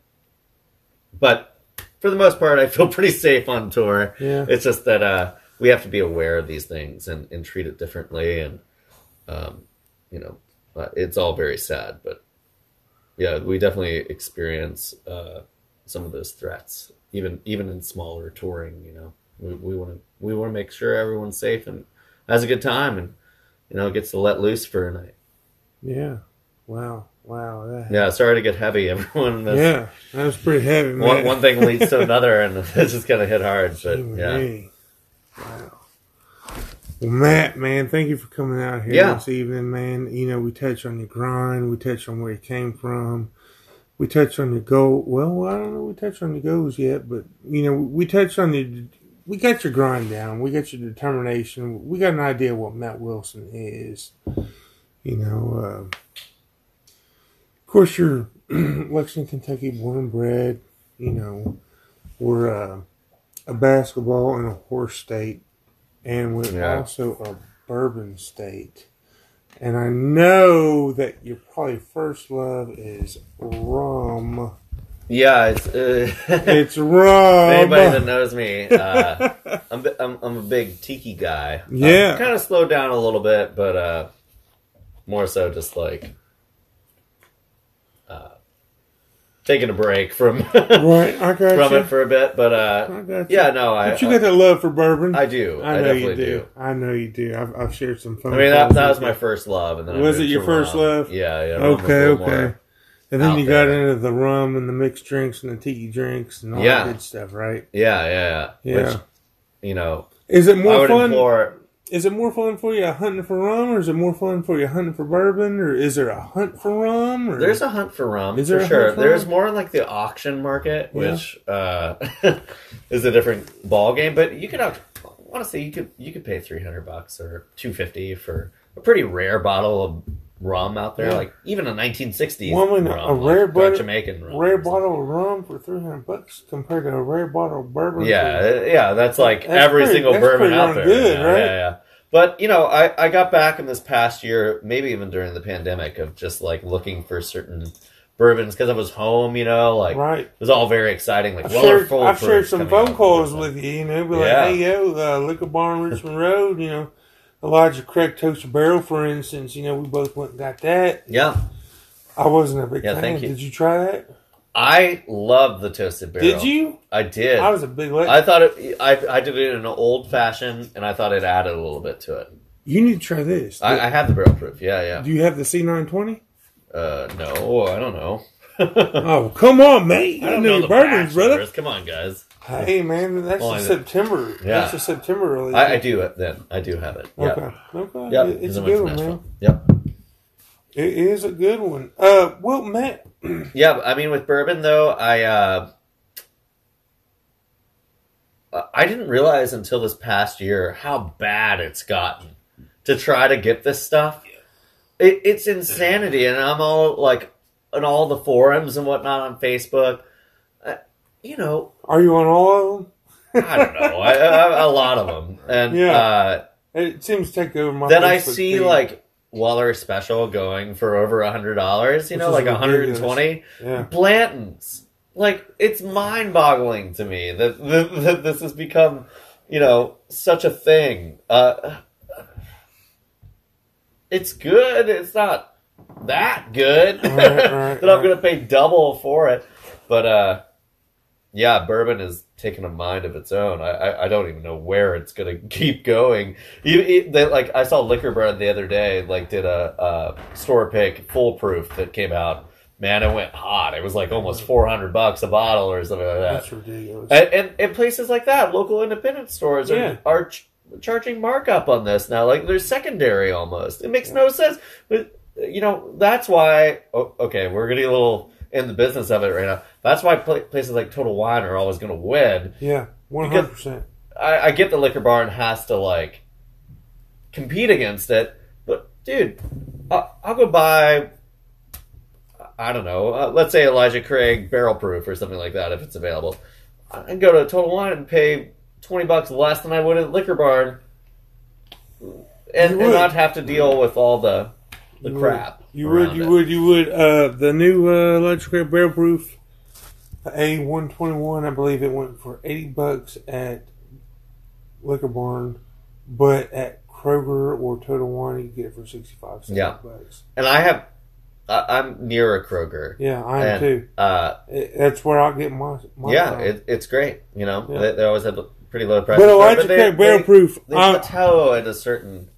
but for the most part, I feel (laughs) pretty safe on tour. Yeah. It's just that uh, we have to be aware of these things and, and treat it differently. And, um, you know, uh, it's all very sad. But yeah, we definitely experience uh, some of those threats, even even in smaller touring. You know, we want to we want to make sure everyone's safe and has a good time and you know gets to let loose for a night. Yeah. Wow. Wow. Yeah, sorry to get heavy, (laughs) everyone. That's- Yeah. That was pretty heavy, man. One, one thing leads to (laughs) another, and (laughs) it's just gonna hit hard. But yeah, me. Wow. Well, Matt, man, thank you for coming out here Yeah. this evening, man. You know, we touched on your grind, we touched on where you came from, we touched on the goal. Well, I don't know, we touched on the goals yet, but you know, we touched on the. We got your grind down. We got your determination. We got an idea what Matt Wilson is. You know, uh, of course, you're (clears throat) Lexington, Kentucky, born and bred. You know, we're uh, a basketball and a horse state, and we're Yeah. also a bourbon state. And I know that your probably first love is rum. yeah. It's uh, (laughs) It's rum. anybody that knows me. Uh, I'm, I'm I'm a big tiki guy. Yeah. kind of slowed down a little bit, but uh, more so just like uh, taking a break from (laughs) right, I got from you. it for a bit. But uh, yeah, no, I But you got that love for bourbon. I do. I, I know definitely you do. do. I know you do. I've, I've shared some Fun I mean, that, that was my first love, and then I Was it your first rum. love? Yeah, yeah. rum was a Okay, okay. And then you got there. into the rum and the mixed drinks and the tiki drinks and all Yeah. that good stuff, right? Yeah, yeah, yeah. Yeah. Which, you know, Is it I more would fun? implore. Is it more fun for you hunting for rum, or is it more fun for you hunting for bourbon, or is there a hunt for rum? Or There's a hunt for rum Is there for sure. There's rum? more like the auction market, Yeah. which uh, (laughs) is a different ball game. But you could have, honestly, you could you could pay three hundred bucks or two fifty for a pretty rare bottle of rum out there, Yeah. like even a 1960s Well, I mean, rum, a rare like bottle- Jamaican rum, rare bottle of rum for three hundred bucks compared to a rare bottle of bourbon. Yeah, for- uh, yeah, that's like That's every pretty- single bourbon out there. good, yeah, right? yeah, yeah. But you know, I I got back in this past year, maybe even during the pandemic, of just like looking for certain bourbons because I was home. You know, like right. it was all very exciting. Like I've Weller shared, I've shared some phone calls with you. You know, be like, Yeah. "Hey, yo, uh, Liquor Barn, Richmond (laughs) Road." You know, Elijah Craig Toasted Barrel, for instance. You know, we both went and got that. Yeah, I wasn't a big Yeah, fan. thank you. Did you try that? I love the toasted barrel. Did you? I did. I was a big. Like, I thought it. I I did it in an old fashioned, and I thought it added a little bit to it. you need to try this. I, I have the barrel proof. Yeah, yeah. Do you have the C920? Uh, no, I don't know. (laughs) Oh, come on, mate! I I don't know know the bourbons, brother. Come on, guys. Hey, man, that's Well, a. September. Yeah. That's a September release. I, I do it then. I do have it. Yeah. Okay. Okay. Yep. It- It's a good one, man. Yep. It is a good one. Uh, well, Matt. (clears throat) Yeah, I mean with bourbon though, I uh I didn't realize until this past year how bad it's gotten to try to get this stuff. It, it's insanity, and I'm all like on all the forums and whatnot on Facebook. You know, Are you on all of them? I don't know, (laughs) I, I, a lot of them, and Yeah. uh, It seems to take over my. then I see like Weller special going for over a hundred dollars. You Which know, like 120. yeah, Blanton's. Like it's mind-boggling to me that, that, that this has become, you know, such a thing. Uh, it's good. It's not that good Right, right, (laughs) that I'm right. to pay double for it. But uh, yeah, bourbon is taking a mind of its own. I, I, I don't even know where it's gonna (laughs) keep going. You, you- they, like I saw Liquor Barn the other day, like did a, a store pick Full Proof that came out. Man, it went hot. It was like almost four hundred bucks a bottle or something like that. That's ridiculous. And, and, and places like that, local independent stores are, Yeah. are ch- charging markup on this now. Like they're secondary almost. It makes no sense. But you know that's why. Oh, okay, we're getting a little in the business of it right now. That's why places like Total Wine are always going to win. yeah, one hundred percent. I, get the liquor barn has to like compete against it, but dude, I, I'll go buy. I don't know. Uh, let's say Elijah Craig barrel proof or something like that if it's available. I can go to Total Wine and pay twenty bucks less than I would at liquor barn, and, and not have to deal with all the the You crap. You would, you it. would, you would. Uh, the new uh, Elijah Craig barrel proof, A one twenty one. I believe it went for eighty bucks at Liquor Barn, but at Kroger or Total Wine, you get it for sixty five. Yeah. bucks. And I have, I I'm near a Kroger. Yeah, I am and, too. Uh, It, that's where I'll get my. my yeah, it, it's great. You know, Yeah. they, they always have pretty low prices. but Elijah Craig they- barrel they- proof. they I- plateau at a certain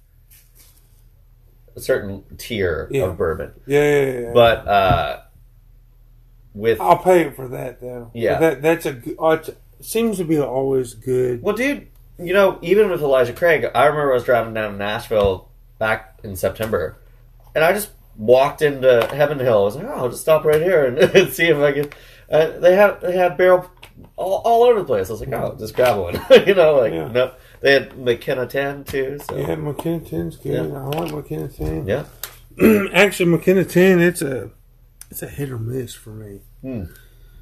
a certain tier Yeah. of bourbon. yeah, yeah, yeah, yeah. But uh with I'll pay it for that though. Yeah. that that's a. Uh, it seems to be always good. well dude, you know, even with Elijah Craig, I remember I was driving down to Nashville back in September and I just walked into Heaven Hill. I was like, oh, I'll just stop right here and, (laughs) and see if I can. Uh, they have they have barrel all, all over the place. I was like, oh, just grab one. (laughs) you know, like Yeah. no, they had McKenna ten too. So Yeah, McKenna 10's good. Yeah. I like McKenna 10. yeah, (clears throat) Actually, McKenna 10, it's a it's a hit or miss for me. Hmm.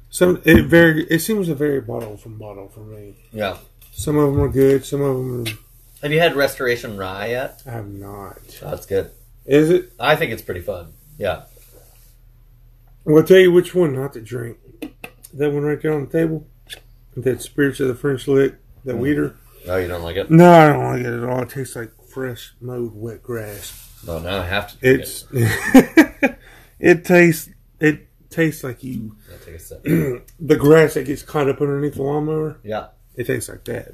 Some it very it seems a very bottle from bottle for me. yeah. Some of them are good. Some of them Are, Have you had Restoration Rye yet? I have not. Oh, that's good. Is it? I think it's pretty fun. Yeah. Well, I'll tell you which one not to drink. That one right there on the table. That Spirits of the French Lick. That Hmm. weeder. Oh, you don't like it? No, I don't like it at all. It tastes like fresh mowed wet grass. No, now I have to. It's (laughs) it tastes it tastes like you. I'll take a sip. (clears throat) the grass that gets caught up underneath the lawnmower. Yeah. It tastes like that.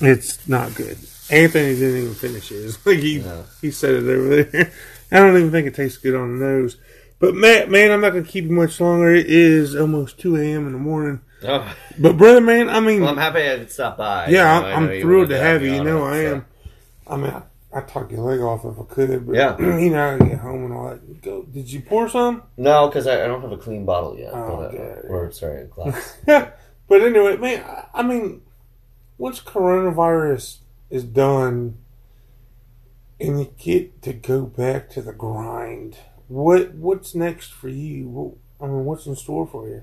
It's not good. Anthony didn't even finish his. (laughs) Like he No. he said it over there. (laughs) I don't even think it tastes good on the nose. But Matt, man, I'm not gonna keep you much longer. It is almost two a.m. in the morning. Oh, But brother, man, I mean, well, I'm happy I could stop by. yeah, You know, I'm, I'm thrilled to have you. You know, I so. am. I mean, I, I'd talk your leg off if I could. But Yeah. (clears throat) you know, I get home and all that. Go. Did you pour some? No, because I, I don't have a clean bottle yet. Oh, uh, God. or sorry, a glass. (laughs) but anyway, man, I- I mean, once coronavirus is done and you get to go back to the grind, what what's next for you? What, I mean, what's in store for you?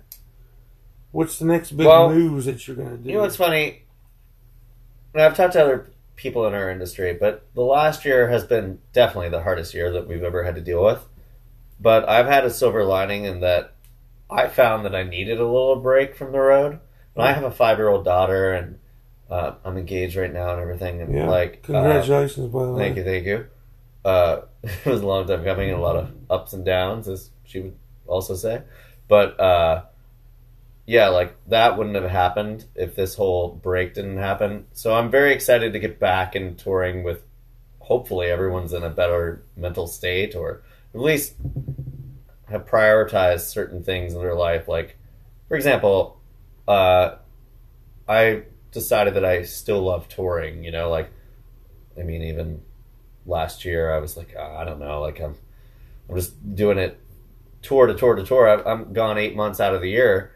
What's the next big Well, moves that you're gonna do? you know what's funny? And I've talked to other people in our industry, but the last year has been definitely the hardest year that we've ever had to deal with. But I've had a silver lining in that I found that I needed a little break from the road. And I have a five year old daughter, and uh, I'm engaged right now and everything. And yeah. like, uh, Congratulations, by the way. Thank you, thank you. Uh, (laughs) it was a long time coming and a lot of ups and downs, as she would also say. But uh, yeah, like that wouldn't have happened if this whole break didn't happen. So I'm very excited to get back and touring with. Hopefully, everyone's in a better mental state, or at least have prioritized certain things in their life. Like, for example, uh, I decided that I still love touring. You know, like, I mean, even last year, I was like, "Ah, I don't know, like I'm, I'm just doing it tour to tour to tour. I- I'm gone eight months out of the year,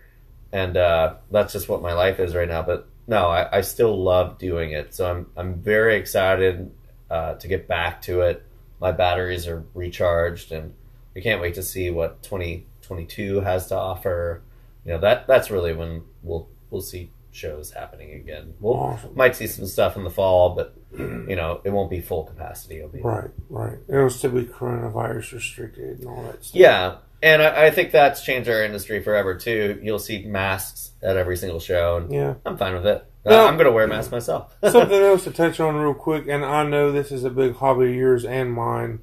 and uh, that's just what my life is right now. But no, I, I still love doing it. So I'm, I'm very excited uh, to get back to it. My batteries are recharged, and I can't wait to see what 2022 has to offer. You know, that that's really when we'll we'll see shows happening again. We'll Awesome. might see some stuff in the fall, but (clears throat) you know, it won't be full capacity. It'll be Right, right. It'll still be coronavirus restricted and all that stuff. yeah, and I, I think that's changed our industry forever too. You'll see masks at every single show, and Yeah. I'm fine with it. Uh, I'm going to wear a mask myself. (laughs) Something else to touch on real quick, and I know this is a big hobby of yours and mine.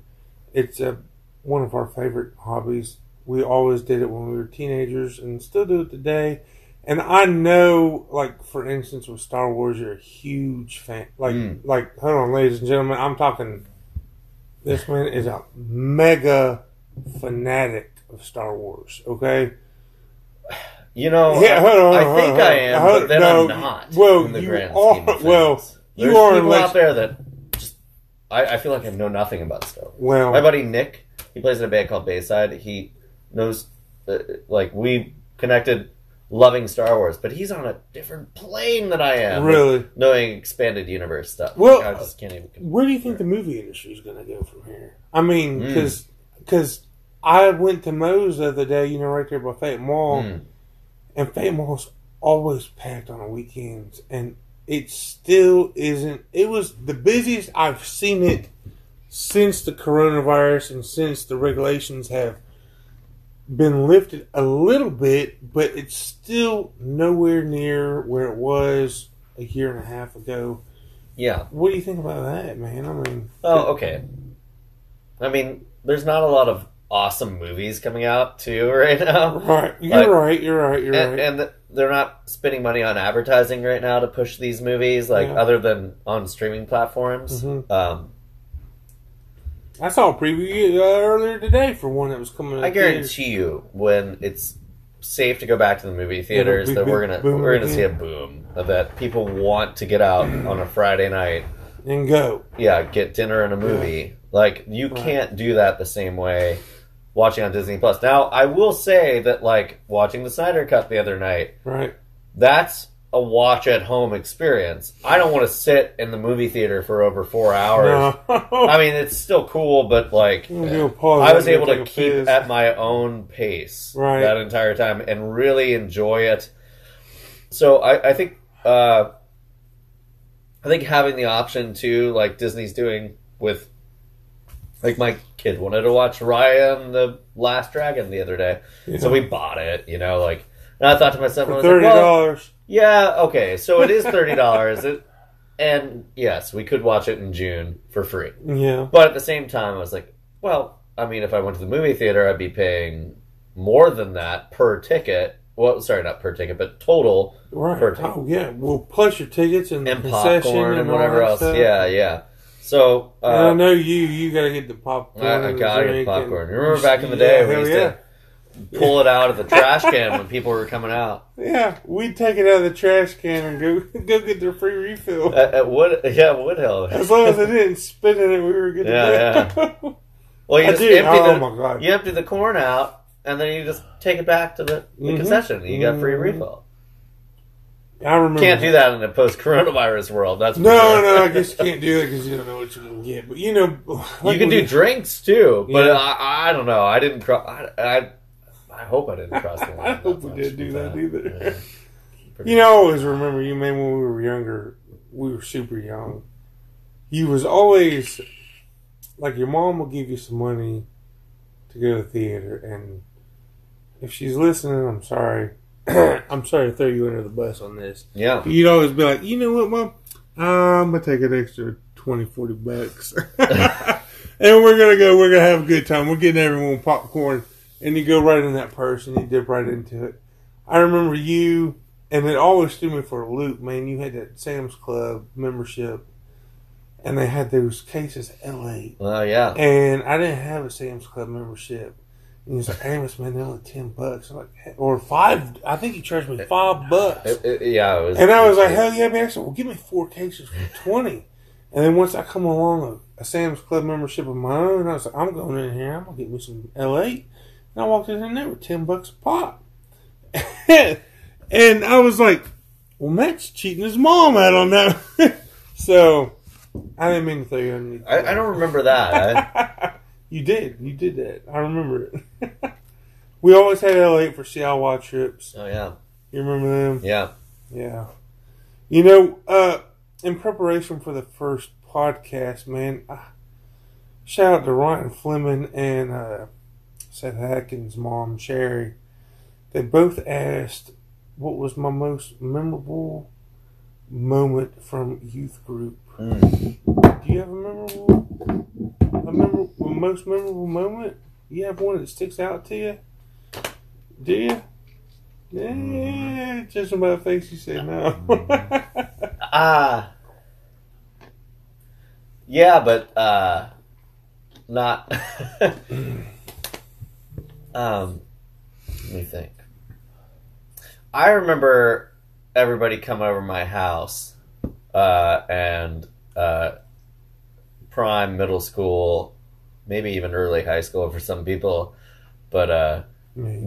It's a, one of our favorite hobbies. We always did it when we were teenagers and still do it today. And I know, like for instance, with Star Wars, you're a huge fan. Like, Mm. like hold on, ladies and gentlemen, I'm talking. This man is a mega fanatic of Star Wars. Okay, You know, Yeah, hold on, I hold think on, I hold am, on. but then No, I'm not. well, in the you grand are- well, things. you There's are people unless- out there that just I, I feel like I know nothing about Star Wars. well, My buddy Nick, he plays in a band called Bayside. He knows, uh, like, we connected loving Star Wars, but he's on a different plane than I am. really. knowing expanded universe stuff. Well, Like, I just can't even. Where do you think the movie industry is going to go from here? I mean, Mm. because I went to Moe's the other day, you know, right there by Fayette Mall, Mm. and Fayette Mall's always packed on the weekends, and it still isn't. It was the busiest I've seen it since the coronavirus and since the regulations have been lifted a little bit, but it's still nowhere near where it was a year and a half ago. Yeah. What do you think about that, man? I mean, Oh, okay. I mean, there's not a lot of awesome movies coming out too (laughs) right now, right? You're Like- right. You're right. You're and, right. and they're not spending money on advertising right now to push these movies, like Yeah. other than on streaming platforms. Mhm. Um, I saw a preview uh, earlier today for one that was coming. I guarantee you, when it's safe to go back to the movie theaters, that we're gonna boom we're gonna see a boom that people want to get out (clears throat) on a Friday night. and go. Yeah, get dinner and a movie. Like you Right. can't do that the same way watching on Disney Plus. Now, I will say that like watching the Snyder Cut the other night, Right. that's a watch at home experience. I don't want to sit in the movie theater for over four hours. No. I mean, it's still cool, but like I was able to keep at my own pace Right. that entire time and really enjoy it. So I, I think uh, I think having the option to like Disney's doing with like my kid wanted to watch Raya and the Last Dragon the other day, Yeah. so we bought it. You know, like and I thought to myself, I for like, thirty well, dollars. yeah, okay, so it is (laughs) thirty dollars. and yes, we could watch it in June for free. yeah. But at the same time, I was like, well, I mean, if I went to the movie theater, I'd be paying more than that per ticket. Well, sorry, not per ticket, but total Right. per ticket. Oh yeah. Well, plus your tickets and, and popcorn and all whatever else. stuff. Yeah, yeah. So And I uh, know you. You got to get the popcorn. I, I gotta get popcorn. and- Remember back in the day, Yeah, we used yeah. to pull it out of the trash can when people were coming out. Yeah, we'd take it out of the trash can and go (laughs) go get their free refill. At, at Wood, yeah, Woodhill. As long as they didn't spit in it, we were good to Yeah. (laughs) Well, you I just empty Oh the my god. you empty the corn out, and then you just take it back to the, the Mhm. concession. You got free Mhm. refill. I remember. Can't do that in a post-coronavirus world. That's No, sure. no, I (laughs) guess you can't do that because you don't know what you're gonna get. But you know, like you can do drinks too, but Yeah. I, I don't know. I didn't. I, I I hope I didn't cross the (laughs) line. I hope we didn't do that either. Yeah. (laughs) You know, I always remember you, man. When we were younger, we were super young. You was always like your mom will give you some money to go to the theater, and if she's listening, I'm sorry. (clears throat) I'm sorry to throw you under the bus on this. yeah. You'd always be like, you know what, mom? I'm gonna take an extra 20, 40 bucks, (laughs) and we're gonna go. We're gonna have a good time. We're getting everyone popcorn, and you go right in that purse and you dip right into it. I remember you, and it always threw me for a loop, man. You had that Sam's Club membership, and they had those cases Ale-8 Well, yeah. And I didn't have a Sam's Club membership. And he was like, Amos, man, they're only 10 bucks. I'm like, or five. I think he charged me five bucks. It- it- yeah. It was. And I was like, hell yeah, man. I said, well, give me four cases for 20. And then once I come along a, a Sam's Club membership of my own, I was like, I'm going in here. I'm going to get me some Ale-8. And I walked in there with 10 bucks a pop. (laughs) and I was like, well, Matt's cheating his mom out on that. (laughs) so I didn't mean to throw you. I, I don't remember that. (laughs) You did. You did that. I remember it. we always had Ale-8 for CLY trips. oh yeah. You remember them? Yeah. Yeah. You know, uh, in preparation for the first podcast, man, uh, shout out to Ryan Fleming and uh, Seth Atkins' mom, Sherry. They both asked what was my most memorable moment from youth group. Mm. Do you have a memorable, a memorable, most memorable moment? You have one that sticks out to you? Do you? Yeah, just about face. You said no. (laughs) Ah. yeah, but uh, not. (laughs) um, let me think. I remember everybody come over my house, uh, and uh, prime middle school, maybe even early high school for some people, but uh,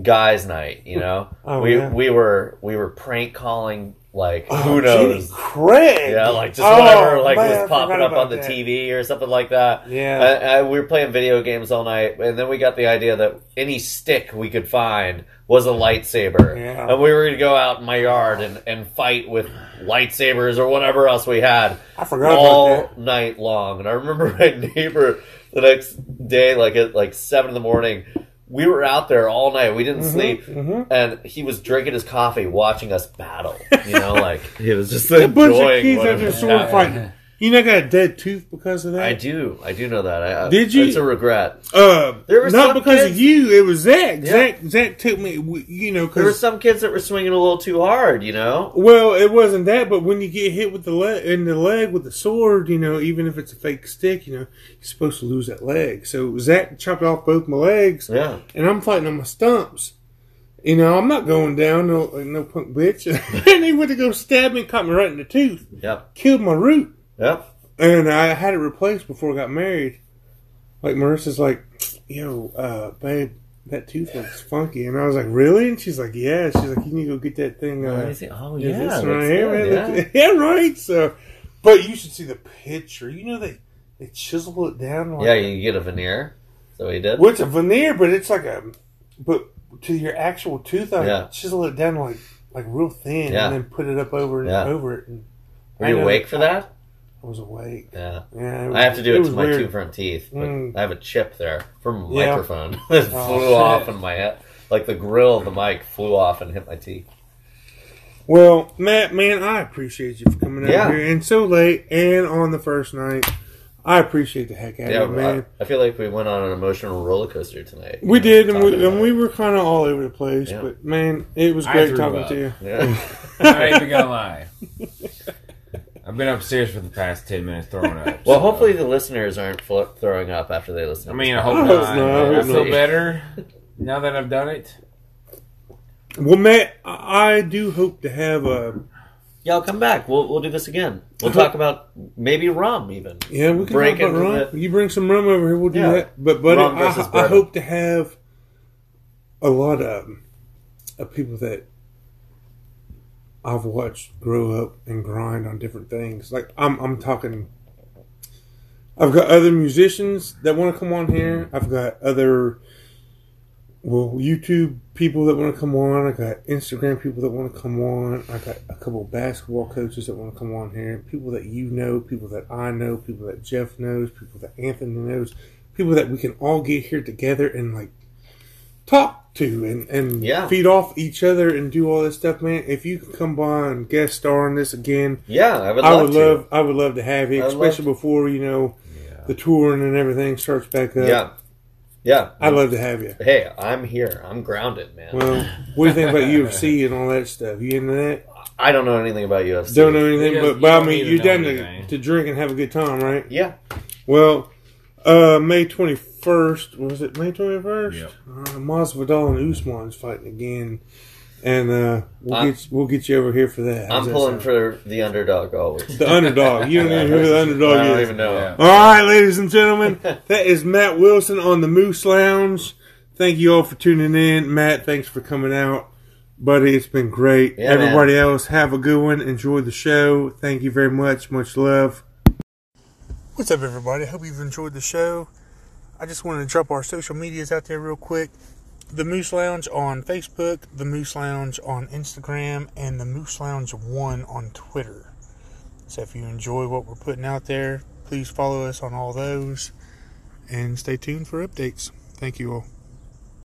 guys' night. You know, Oh, we yeah. we were we were prank calling like Oh, who Jenny knows. Craig. Yeah, like just Oh, whatever, like man, was popping up on the that. TV or something like that. Yeah. I, I, we were playing video games all night, and then we got the idea that any stick we could find was a lightsaber, Yeah. and we were going to go out in my yard and, and fight with lightsabers or whatever else we had I forgot all night long. And I remember (laughs) my neighbor the next day, like at like seven in the morning. We were out there all night. We didn't sleep, mhm. and he was drinking his coffee, watching us battle. You know, like (laughs) he was just (laughs) A bunch of enjoying kids what out it there was sword fighting. You know, I got a dead tooth because of that. I do. I do know that. I, Did you? It's a regret. Uh, There were not because kids- of you. It was Zach. Yeah. Zach. Zach took me. You know, There were some kids that were swinging a little too hard. You know. well, it wasn't that. But when you get hit with the leg in the leg with the sword, you know, even if it's a fake stick, you know, you're supposed to lose that leg. So Zach chopped off both my legs, Yeah. and I'm fighting on my stumps. You know, I'm not going down, no, no punk bitch. (laughs) and he went to go stab me, and caught me right in the tooth, Yep. killed my root. Yep. And I had it replaced before I got married. Like Marissa's like, yo, uh, babe, that tooth looks funky. And I was like, really? And she's like, yeah. She's like, you need to go get that thing. Let Uh, me see. Oh yeah, yeah. this that's one right here, man. yeah. (laughs) Yeah. right. So, but you should see the picture. You know they they chisel it down. Like, Yeah, you can get a veneer. So he did. Well, it's a veneer, but it's like a, but to your actual tooth, I Yeah. chisel it down like like real thin, Yeah. and then put it up over Yeah. over it. And Were you I know- awake for that? I was awake. Yeah. Yeah, was- I have to do it, was to my weird. two front teeth. But Mm. I have a chip there from a Yeah. microphone. (laughs) it flew Oh, off in my head. Like the grill of the mic flew off and hit my teeth. Well, Matt, man, I appreciate you for coming out here and so late and on the first night. I appreciate the heck out Yeah, of it, man. I, I feel like we went on an emotional roller coaster tonight. we know, did, and we, and we were kind of all over the place, Yeah. but man, it was great talking up. to you. Yeah. (laughs) I ain't even gonna lie. (laughs) I've been upstairs for the past ten minutes throwing up. well, so- hopefully the listeners aren't flo- throwing up after they listen. I mean, I hope I not. not, I I feel better now that I've done it. Well, Matt, I I do hope to have a Yeah, I'll come back. We'll we'll do this again. We'll talk about maybe rum even. yeah. We can Break talk about rum. it. You bring some rum over here, we'll do Yeah. that. But buddy, I, I hope to have a lot of, of people that I've watched grow up and grind on different things. Like I'm, I'm talking. I've got other musicians that want to come on here. I've got other, well, YouTube people that want to come on. I got Instagram people that want to come on. I got a couple basketball coaches that want to come on here. People that you know, people that I know, people that Jeff knows, people that Anthony knows, people that we can all get here together and like talk to and, and Yeah. feed off each other and do all this stuff, man. If you could come by and guest star on this again, Yeah, I would I love would to. love I would love to have you, I'd especially before you know the touring and everything starts back up. yeah, yeah. I'd love to have you. Hey, I'm here. I'm grounded, man. Well, what do you think about UFC (laughs) and all that stuff? You into that? I don't know anything about UFC. Don't know anything, but, but I mean, you're down to, to drink and have a good time, right? Yeah, Well, uh, May 21st, was it May 21st? Yep. Uh, Masvidal and Usman's fighting again. And uh, we'll, I'm- get, we'll get you over here for that. How's I'm that pulling sound? for the underdog always. the underdog. You don't (laughs) even know who the underdog I don't is. even know. Yeah. All right, ladies and gentlemen, (laughs) that is Matt Wilson on the Moose Lounge. Thank you all for tuning in. Matt, thanks for coming out. Buddy, it's been great. Yeah, Everybody else, have a good one. Enjoy the show. Thank you very much. Much love. What's up, everybody? I hope you've enjoyed the show. I just wanted to drop our social medias out there real quick. The Moose Lounge on Facebook, The Moose Lounge on Instagram, and The Moose Lounge 1 on Twitter. So if you enjoy what we're putting out there, please follow us on all those and stay tuned for updates. Thank you all.